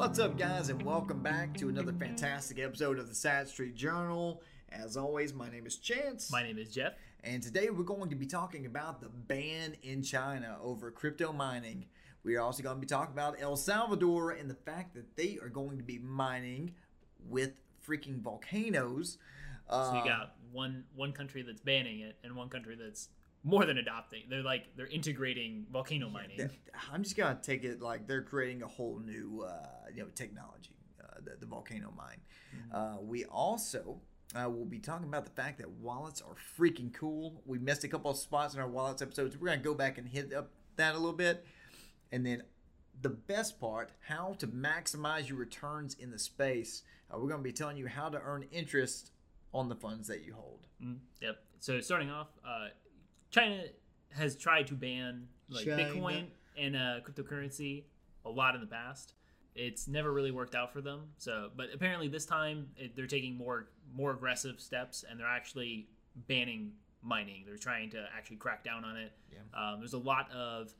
What's up, guys, and welcome back to another fantastic episode of the Sat Street Journal. As always, my name is Chance. My name is Jeff. And today we're going to be talking about the ban in China over crypto mining. We are also going to be talking about El Salvador and the fact that they are going to be mining with freaking volcanoes. So you uh, got one one country that's banning it and one country that's more than adopting. They're like they're integrating volcano mining. That- I'm just gonna take it like they're creating a whole new, uh, you know, technology, uh, the, the volcano mine. Uh, we also uh, will be talking about the fact that wallets are freaking cool. We missed a couple of spots in our wallets episodes. We're gonna go back and hit up that a little bit, and then the best part: how to maximize your returns in the space. Uh, we're gonna be telling you how to earn interest on the funds that you hold. Mm, Yep. So starting off, uh, China has tried to ban like China. Bitcoin and uh, cryptocurrency a lot in the past. It's never really worked out for them. So, but apparently this time it, they're taking more more aggressive steps and they're actually banning mining. They're trying to actually crack down on it. Yeah. Um, there's a lot of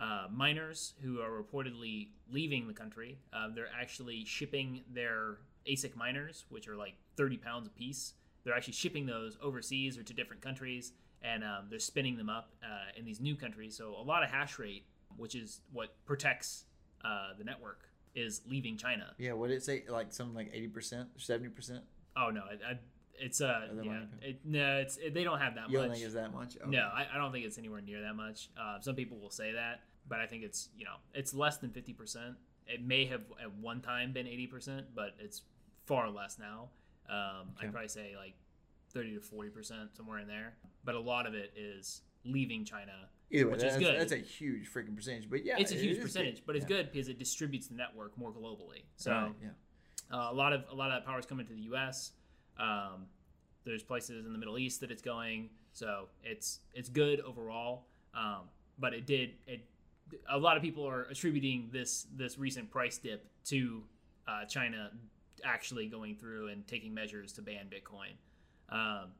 uh, miners who are reportedly leaving the country. Uh, they're actually shipping their ASIC miners, which are like 30 pounds a piece. They're actually shipping those overseas or to different countries, and um, they're spinning them up uh, in these new countries. So a lot of hash rate, which is what protects uh, the network, is leaving China. Yeah, what did it say? Like something like eighty percent, seventy percent. Oh no, I, I, it's uh, yeah, it, no, it's it, they don't have that much. You don't think it's that much? Okay. No, I, I don't think it's anywhere near that much. Uh, some people will say that, but I think it's you know it's less than fifty percent. It may have at one time been eighty percent, but it's far less now. Um, Okay. I'd probably say like thirty to forty percent somewhere in there. But a lot of it is leaving China. Either way, which is that's, good. that's a huge freaking percentage. But yeah, it's a huge is good. percentage, but it's Yeah. good because it distributes the network more globally. So Right, yeah. uh, a lot of a lot of that power is coming to the U.S. Um, there's places in the Middle East that it's going, so it's it's good overall. Um, but it did it. A lot of people are attributing this this recent price dip to uh, China actually going through and taking measures to ban Bitcoin. Um,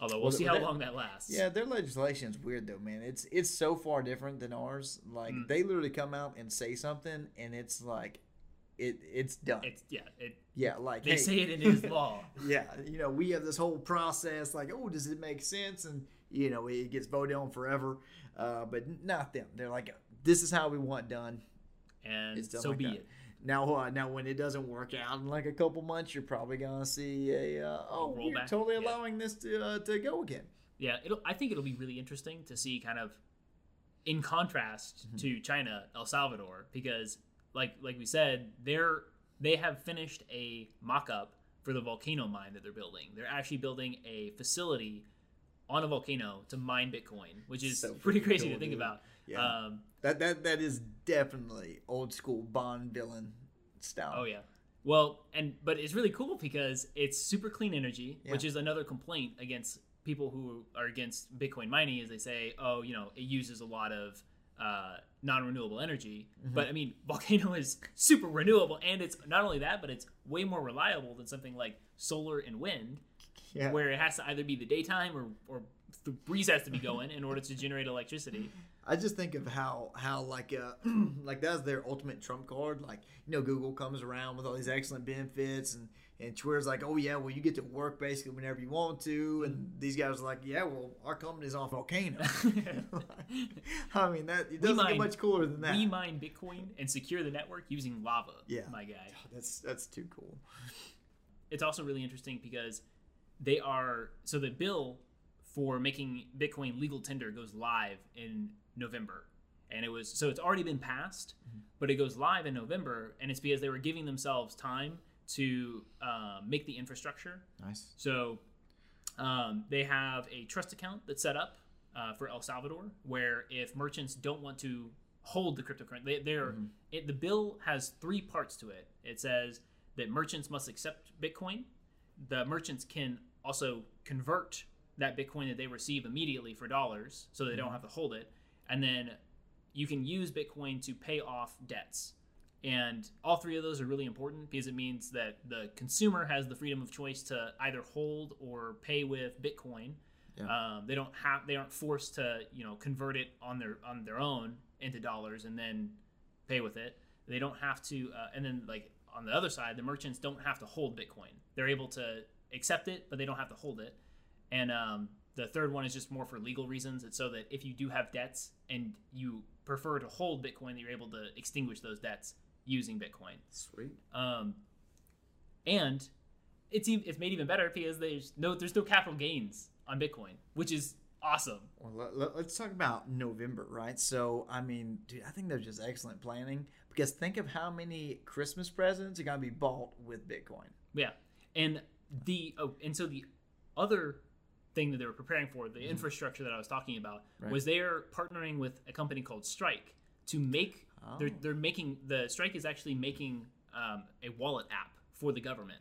although we'll Well, see that- how long that lasts. Yeah, their legislation's weird though, man. It's it's so far different than ours. Like Mm. they literally come out and say something, and it's like, it it's done. it's yeah. It, yeah, like they hey, say it in his law. Yeah, you know, we have this whole process. Like, oh, does it make sense? And you know, it gets voted on forever. Uh, but not them. They're like, this is how we want done. and It's done so like be that. it. Now, uh, now when it doesn't work out in like a couple months, you're probably gonna see a uh, oh, we're totally yeah. allowing this to uh, to go again. Yeah, it'll. I think it'll be really interesting to see kind of in contrast Mm-hmm. to China, El Salvador, because like like we said, they're they have finished a mock-up for the volcano mine that they're building. They're actually building a facility on a volcano to mine Bitcoin, which is So pretty crazy cool, to think dude. about. Yeah. Um, That that that is definitely old school Bond villain style. Oh yeah. Well, and but it's really cool because it's super clean energy, which is another complaint against people who are against Bitcoin mining is they say, oh, you know, it uses a lot of uh, non-renewable energy. Mm-hmm. But I mean, volcano is super renewable, and it's not only that, but it's way more reliable than something like solar and wind, Yeah. where it has to either be the daytime or or the breeze has to be going in order to generate electricity. I just think of how how like uh like that's their ultimate trump card. Like you know, Google comes around with all these excellent benefits, and and Twitter's like, oh yeah, well you get to work basically whenever you want to, and these guys are like, yeah, well our company's on volcano. I mean that it doesn't get much cooler than that. We mine Bitcoin and secure the network using lava. Yeah. my guy. That's that's too cool. it's also really interesting because they are so the bill for making Bitcoin legal tender goes live in November. And it was so it's already been passed, but it goes live in November, and it's because they were giving themselves time to um, make the infrastructure. Nice. So um, they have a trust account that's set up uh, for El Salvador, where if merchants don't want to hold the cryptocurrency, they, they're it, the bill has three parts to it. It says that merchants must accept Bitcoin. The merchants can also convert that Bitcoin that they receive immediately for dollars, so they don't have to hold it, and then you can use Bitcoin to pay off debts. And all three of those are really important because it means that the consumer has the freedom of choice to either hold or pay with Bitcoin. Yeah. Um, they don't have they aren't forced to you know convert it on their on their own into dollars and then pay with it. They don't have to, uh, and then like on the other side, the merchants don't have to hold Bitcoin. They're able to accept it, but they don't have to hold it. And um, the third one is just more for legal reasons. It's so that if you do have debts and you prefer to hold Bitcoin, you're able to extinguish those debts using Bitcoin. Sweet. Um, and it's even, it's made even better because there's no there's no capital gains on Bitcoin, which is awesome. Well, let, let's talk about November, right? So, I mean, dude, I think they're just excellent planning because think of how many Christmas presents are going to be bought with Bitcoin. Yeah, and the oh, and so the other thing that they were preparing for, the infrastructure that I was talking about, Right. was they're partnering with a company called Strike to make. They're Oh. they're making the Strike is actually making um, a wallet app for the government,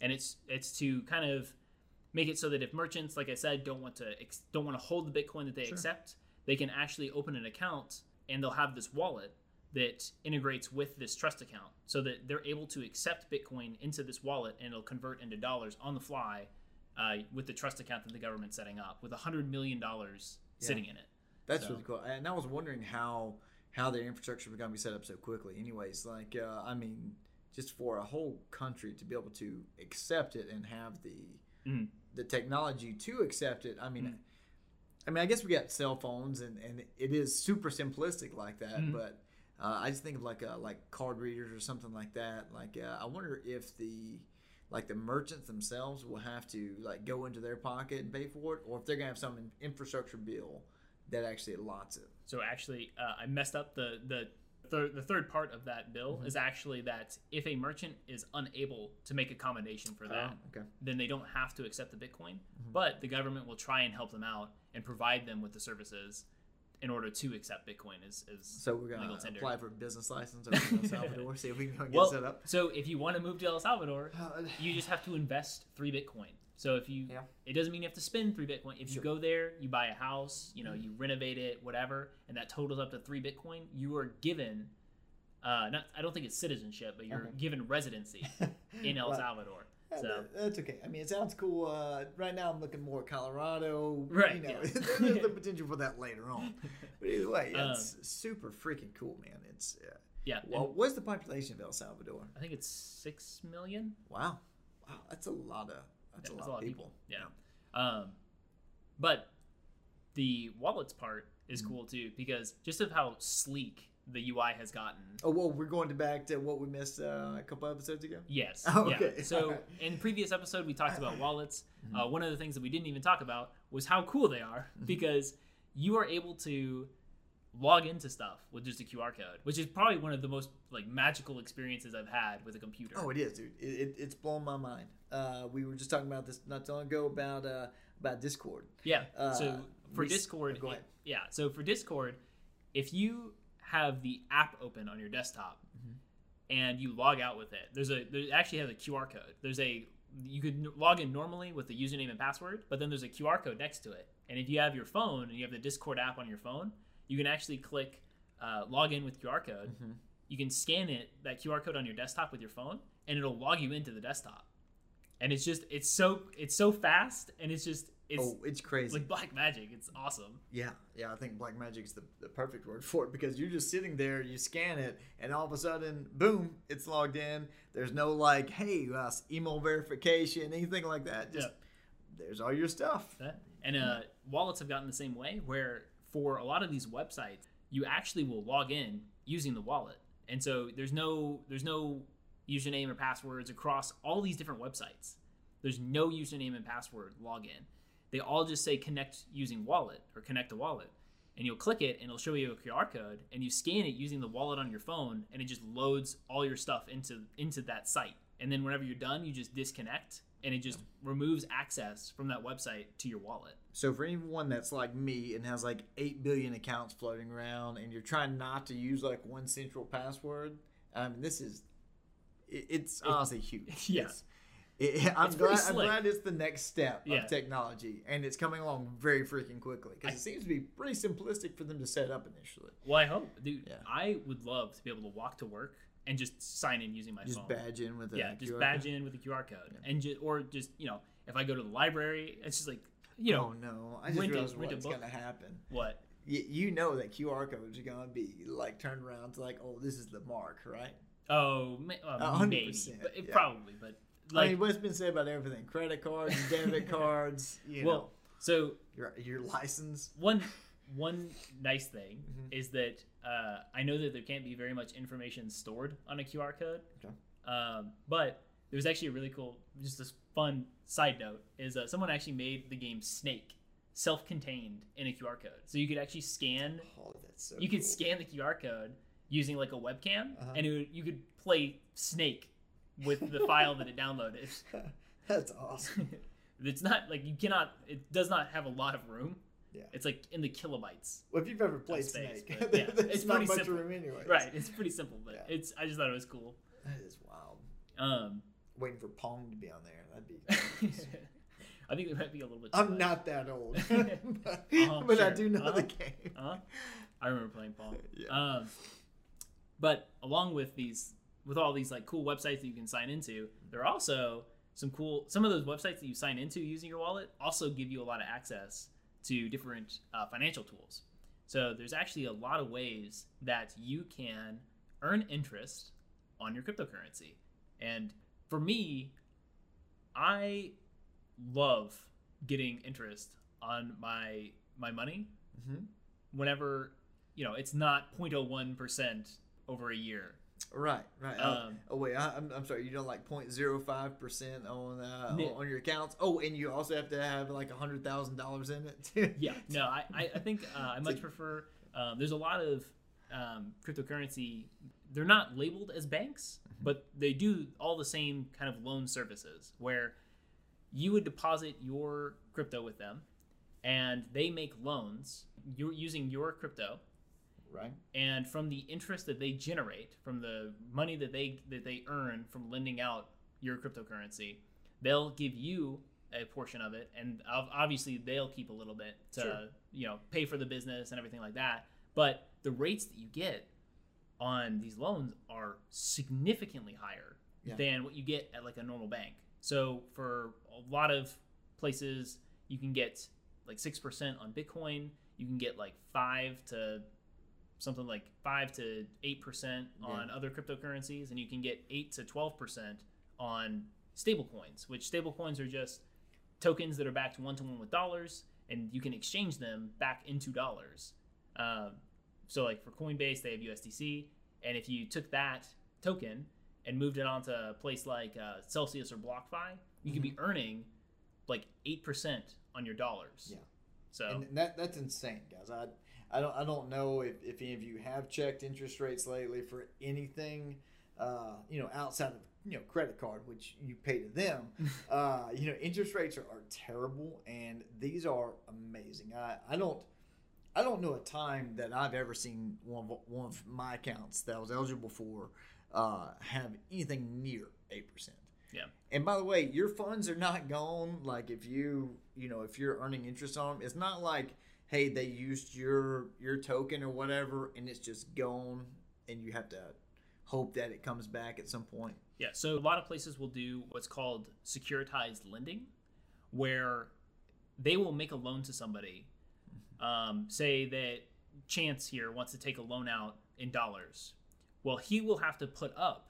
and it's it's to kind of make it so that if merchants, like I said, don't want to ex- don't want to hold the Bitcoin that they accept, they can actually open an account and they'll have this wallet that integrates with this trust account so that they're able to accept Bitcoin into this wallet and it'll convert into dollars on the fly uh, with the trust account that the government's setting up with $100 million sitting in it. That's So- really cool. And I was wondering how how their infrastructure was going to be set up so quickly. Anyways, like uh, I mean, just for a whole country to be able to accept it and have the Mhm. the technology to accept it. I mean, Mhm. I mean, I guess we got cell phones and and it is super simplistic like that, Mhm. but. Uh, I just think of like uh, like card readers or something like that. Like uh, I wonder if the like the merchants themselves will have to like go into their pocket and pay for it, or if they're gonna have some infrastructure bill that actually allots it. So actually, uh, I messed up the the third the third part of that bill is actually that if a merchant is unable to make accommodation for that, Oh, okay. then they don't have to accept the Bitcoin, but the government will try and help them out and provide them with the services in order to accept Bitcoin as, as So we're legal gonna tender. apply for a business license over in El Salvador, see if we can get well, set up. so if you want to move to El Salvador, Uh, you just have to invest three Bitcoin. So if you, Yeah. it doesn't mean you have to spend three Bitcoin. If you go there, you buy a house, you know, you renovate it, whatever, and that totals up to three Bitcoin, you are given, uh, not I don't think it's citizenship, but you're Okay. given residency in El Right. Salvador. So that's okay. I mean, it sounds cool. Uh, right now, I'm looking more at Colorado. Right, You know, yeah. there's the potential for that later on. But either way, Um, it's super freaking cool, man. It's uh, yeah, well, what's the population of El Salvador? I think it's six million. Wow, wow, that's a lot of that's Yeah, a that's lot of people. Yeah. Um, but the wallets part is Mm-hmm. cool too because just of how sleek the UI has gotten. Oh, well, we're going to back to what we missed uh, a couple episodes ago. Yes. Oh, Yeah. okay. So Alright. in previous episode we talked about wallets. Mm-hmm. Uh, one of the things that we didn't even talk about was how cool they are because you are able to log into stuff with just a QR code, which is probably one of the most like magical experiences I've had with a computer. Oh, it is, dude. It, it, it's blown my mind. Uh, we were just talking about this not too long ago about uh, about Discord. Yeah. Uh, so for we Discord, go ahead. yeah. So for Discord, if you have the app open on your desktop Mm-hmm. and you log out with it, there's a there actually has a QR code. There's a you could log in normally with the username and password, but then there's a QR code next to it. And if you have your phone and you have the Discord app on your phone, you can actually click uh, log in with QR code. Mm-hmm. You can scan it that QR code on your desktop with your phone, and it'll log you into the desktop. And it's just it's so it's so fast, and it's just it's oh, it's crazy. like black magic. It's awesome. Yeah, yeah, I think black magic is the, the perfect word for it because you're just sitting there, you scan it, and all of a sudden, boom, it's logged in. There's no like, hey, uh, email verification, anything like that. Just there's all your stuff. That and uh, wallets have gotten the same way, where for a lot of these websites, you actually will log in using the wallet, and so there's no there's no username or passwords across all these different websites. There's no username and password login. They all just say connect using wallet or connect to wallet. And you'll click it and it'll show you a QR code and you scan it using the wallet on your phone and it just loads all your stuff into into that site. And then whenever you're done, you just disconnect and it just removes access from that website to your wallet. So for anyone that's like me and has like eight billion accounts floating around, and you're trying not to use like one central password, I mean, this is it's honestly huge. Yeah. It- I'm, glad, I'm glad it's the next step Yeah. of technology, and it's coming along very freaking quickly because it seems to be pretty simplistic for them to set up initially. Well, I hope, dude. Yeah. I would love to be able to walk to work and just sign in using my Just phone. badge in with a yeah, just QR badge code. in with a QR code, and just or just you know, if I go to the library, it's just like you know Oh no! I just rent realized a what's gonna happen. what you, you know that QR codes are gonna be like turned around to like, oh, this is the mark, right? Oh, ma- uh, maybe, but it yeah. probably, but I like, mean, what's been said about everything? Credit cards, debit cards, you know, well, so your your license. one one nice thing Mhm. is that uh, I know that there can't be very much information stored on a QR code. Okay. Um, but there was actually a really cool, just this fun side note is uh, someone actually made the game Snake self-contained in a QR code, so you could actually scan. Oh, that's so. You could scan the QR code using like a webcam, Uh-huh. and it would, you could play Snake with the file that it downloaded. that's awesome. it's not like you cannot. It does not have a lot of room. Yeah. It's like in the kilobytes. Well, if you've ever played space, Snake, but yeah, it's not pretty much simple. room anyway. Right. It's pretty simple, but Yeah. it's. I just thought it was cool. That is wild. Um, Waiting for Pong to be on there. That'd be. I think it might be a little bit. too I'm much. not that old, but, Uh-huh, but I do know Uh-huh. the game. Uh-huh. I remember playing Pong. Yeah. Um, but along with these, with all these like cool websites that you can sign into, there are also some cool. Some of those websites that you sign into using your wallet also give you a lot of access to different uh, financial tools. So there's actually a lot of ways that you can earn interest on your cryptocurrency. And for me, I love getting interest on my my money hmm whenever you know it's not 0.01% over a year Right, right. Oh, Um, oh wait, I, I'm, I'm sorry. You don't like 0.05 percent on uh, No. on your accounts. Oh, and you also have to have like a hundred thousand dollars in it. too. yeah no i, I, I think uh, i much prefer um, there's a lot of um, cryptocurrency they're not labeled as banks but they do all the same kind of loan services where you would deposit your crypto with them and they make loans you're using your crypto right. and from the interest that they generate from the money that they that they earn from lending out your cryptocurrency they'll give you a portion of it and obviously they'll keep a little bit to Sure. you know pay for the business and everything like that but the rates that you get on these loans are significantly higher Yeah. than what you get at like a normal bank so for a lot of places you can get like 6% on bitcoin you can get like 5 to something like 5 to 8% on Yeah. other cryptocurrencies and you can get 8 to 12% on stablecoins which stablecoins are just tokens that are backed one to one with dollars and you can exchange them back into dollars um, so like for coinbase they have usdc and if you took that token and moved it onto a place like uh, celsius or blockfi you could be earning like 8% on your dollars Yeah. so And that that's insane, guys. I I don't I don't know if, if any of you have checked interest rates lately for anything, uh, you know, outside of you know credit card, which you pay to them. uh, you know, interest rates are, are terrible, and these are amazing. I I don't. I don't know a time that I've ever seen one of, one of my accounts that I was eligible for uh, have anything near eight percent. Yeah. And by the way, your funds are not gone. Like if you, you know, if you're earning interest on them, it's not like, hey, they used your your token or whatever, and it's just gone, and you have to hope that it comes back at some point. Yeah, so a lot of places will do what's called securitized lending, where they will make a loan to somebody. Um, say that Chance here wants to take a loan out in dollars. Well, he will have to put up,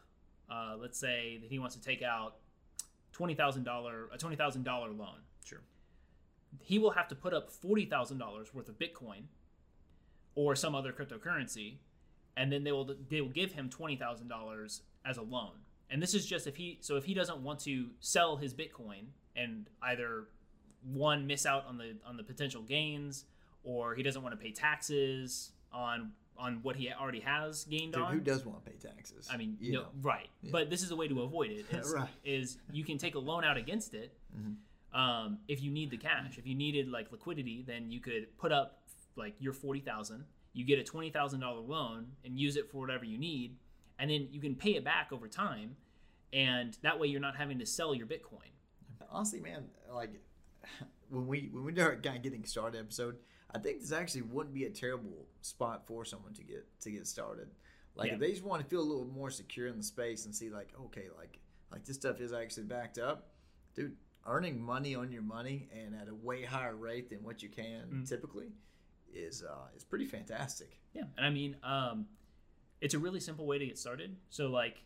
uh, let's say that he wants to take out twenty thousand dollar a twenty thousand dollar loan. Sure. He will have to put up forty thousand dollars worth of Bitcoin or some other cryptocurrency, and then they will they will give him twenty thousand dollars as a loan. And this is just if he so if he doesn't want to sell his Bitcoin and either one miss out on the on the potential gains, or he doesn't want to pay taxes on on what he already has gained Dude, on. who does want to pay taxes? I mean, you no, know. right. Yeah. But this is a way to avoid it. Is, Right. is you can take a loan out against it Mhm. Um, if you need the cash. If you needed like liquidity, then you could put up like your forty thousand. You get a twenty thousand dollar loan and use it for whatever you need, and then you can pay it back over time, and that way you're not having to sell your Bitcoin. honestly, man, like when we when we start kind of getting started episode, I think this actually wouldn't be a terrible spot for someone to get to get started. Like Yeah. if they just want to feel a little more secure in the space and see like, okay, like like this stuff is actually backed up, dude. Earning money on your money and at a way higher rate than what you can Mm. typically is uh, is pretty fantastic. Yeah, and I mean, um, it's a really simple way to get started. So like,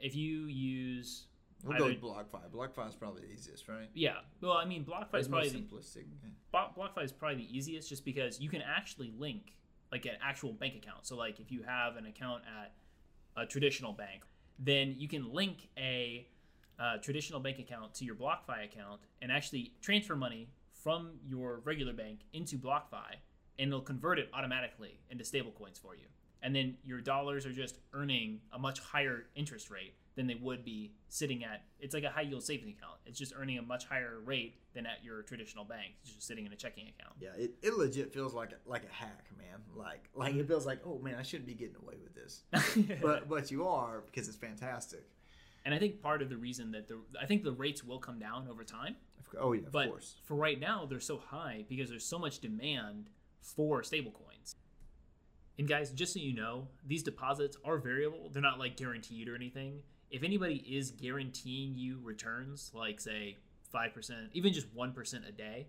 if you use We'll go with BlockFi. BlockFi is probably the easiest, right? Yeah. Well, I mean, BlockFi is probably the, simplistic. BlockFi is probably the easiest, just because you can actually link like an actual bank account. So like, if you have an account at a traditional bank, then you can link a uh, traditional bank account to your BlockFi account and actually transfer money from your regular bank into BlockFi, and it'll convert it automatically into stablecoins for you. And then your dollars are just earning a much higher interest rate than they would be sitting at. It's like a high yield savings account. It's just earning a much higher rate than at your traditional bank. It's just sitting in a checking account. Yeah, it, it legit feels like a, like a hack, man. Like like it feels like, oh man, I shouldn't be getting away with this, but but you are because it's fantastic. And I think part of the reason that the I think the rates will come down over time. Oh yeah, of but course. for right now, they're so high because there's so much demand for stablecoins. And guys, just so you know, these deposits are variable. They're not like guaranteed or anything. If anybody is guaranteeing you returns, like say five percent, even just one percent a day,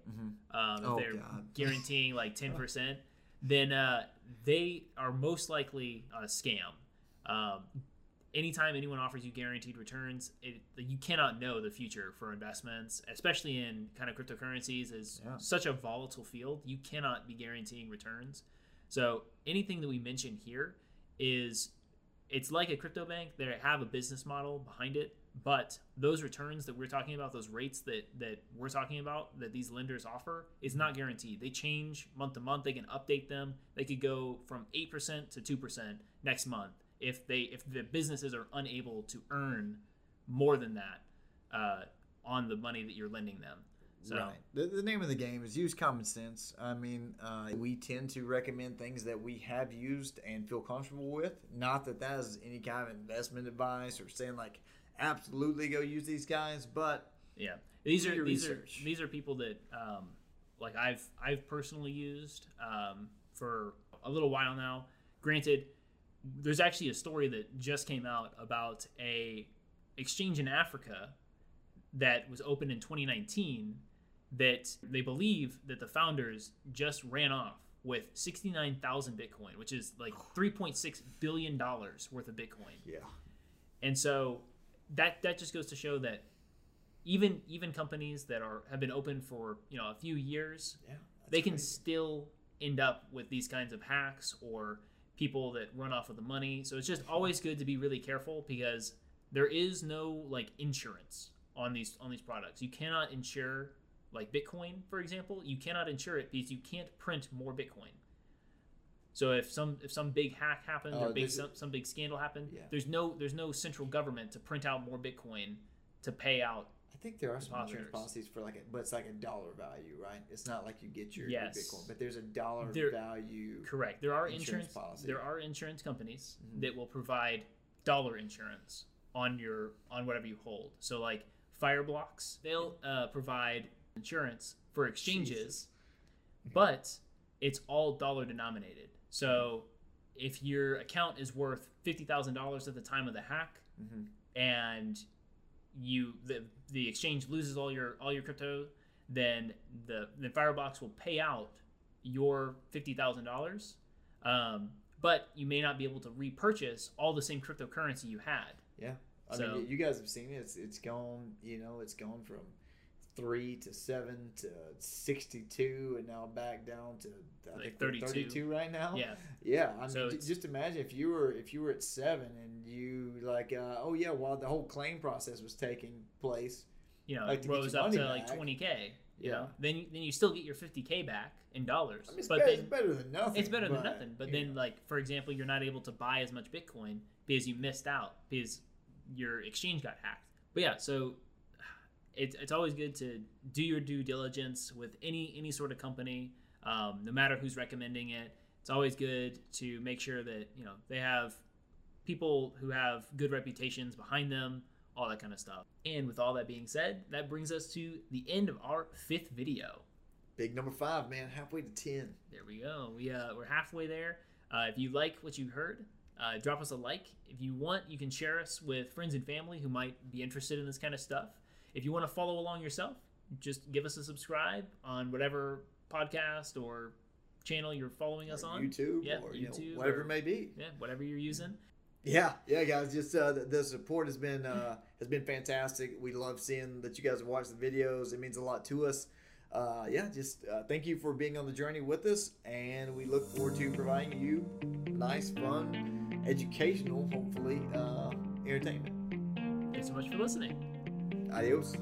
um, if Oh, they're God. guaranteeing like ten percent, then uh, they are most likely a scam. Um, anytime anyone offers you guaranteed returns, it, you cannot know the future for investments, especially in kind of cryptocurrencies. is Yeah. such a volatile field. You cannot be guaranteeing returns. So anything that we mention here is it's like a crypto bank. They have a business model behind it, but those returns that we're talking about, those rates that that we're talking about that these lenders offer, is not mm-hmm. guaranteed. They change month to month. They can update them. They could go from eight percent to two percent next month if they if the businesses are unable to earn more than that uh, on the money that you're lending them. So Right. The, the name of the game is use common sense. I mean, uh, we tend to recommend things that we have used and feel comfortable with. Not that that is any kind of investment advice or saying like absolutely go use these guys, but Yeah, these are these research. are these are people that um, like I've I've personally used um, for a little while now. Granted, there's actually a story that just came out about a exchange in Africa that was opened in 2019 that they believe that the founders just ran off with 69,000 Bitcoin, which is like 3.6 billion dollars worth of Bitcoin. yeah, And so that that just goes to show that even even companies that are have been open for you know a few years, yeah, they can still end up with these kinds of hacks or people that run off with the money. So it's just always good to be really careful because there is no like insurance on these on these products. You cannot insure like Bitcoin, for example, you cannot insure it because you can't print more Bitcoin. So if some if some big hack happened Oh, or uh, big some, some big scandal happened, Yeah. there's no there's no central government to print out more Bitcoin to pay out. I think there are some insurance policies for like, a, but it's like a dollar value, right? It's not like you get your, your Bitcoin, but there's a dollar There- value. Correct. There are Insurance insurance, there are insurance companies Mhm. that will provide dollar insurance on your on whatever you hold. So like Fireblocks, they'll uh, provide insurance for exchanges, but it's all dollar denominated. So if your account is worth fifty thousand dollars at the time of the hack, Mhm. and you the the exchange loses all your all your crypto, then the the Fireblocks will pay out your fifty thousand dollars, um, but you may not be able to repurchase all the same cryptocurrency you had. Yeah, I So- mean, you guys have seen it. It's it's gone. You know, it's gone from three to seven to sixty-two, and now back down to I Like think 32. thirty-two right now. Yeah, Yeah, I mean, So it's- just imagine if you were if you were at seven and you like, uh, oh yeah, while the whole claim process was taking place, you know, Like to rose up to like twenty k. You Yeah. know, then you- then you still get your fifty k back in dollars. I mean, it's, but better, then it's better than nothing. it's better than but, nothing. But then, know. like for example, you're not able to buy as much Bitcoin because you missed out because your exchange got hacked. But yeah, so it's it's always good to do your due diligence with any any sort of company, um, no matter who's recommending it. It's always good to make sure that you know they have people who have good reputations behind them, all that kind of stuff. And with all that being said, that brings us to the end of our fifth video. big number five, man, halfway to ten. There we go. We uh, we're halfway there. Uh, if you like what you heard, uh, drop us a like. If you want, you can share us with friends and family who might be interested in this kind of stuff. If you want to follow along yourself, just give us a subscribe on whatever podcast or channel you're following us or on. YouTube, Yeah, or you YouTube know, whatever or- it may be. Yeah, whatever you're using. Yeah, yeah, guys. Just uh, the, the support has been uh, has been fantastic. We love seeing that you guys watch the videos. It means a lot to us. Uh, yeah, just uh, thank you for being on the journey with us, and we look forward to providing you nice, fun, educational, hopefully, uh, entertainment. Thanks so much for listening. Adeus.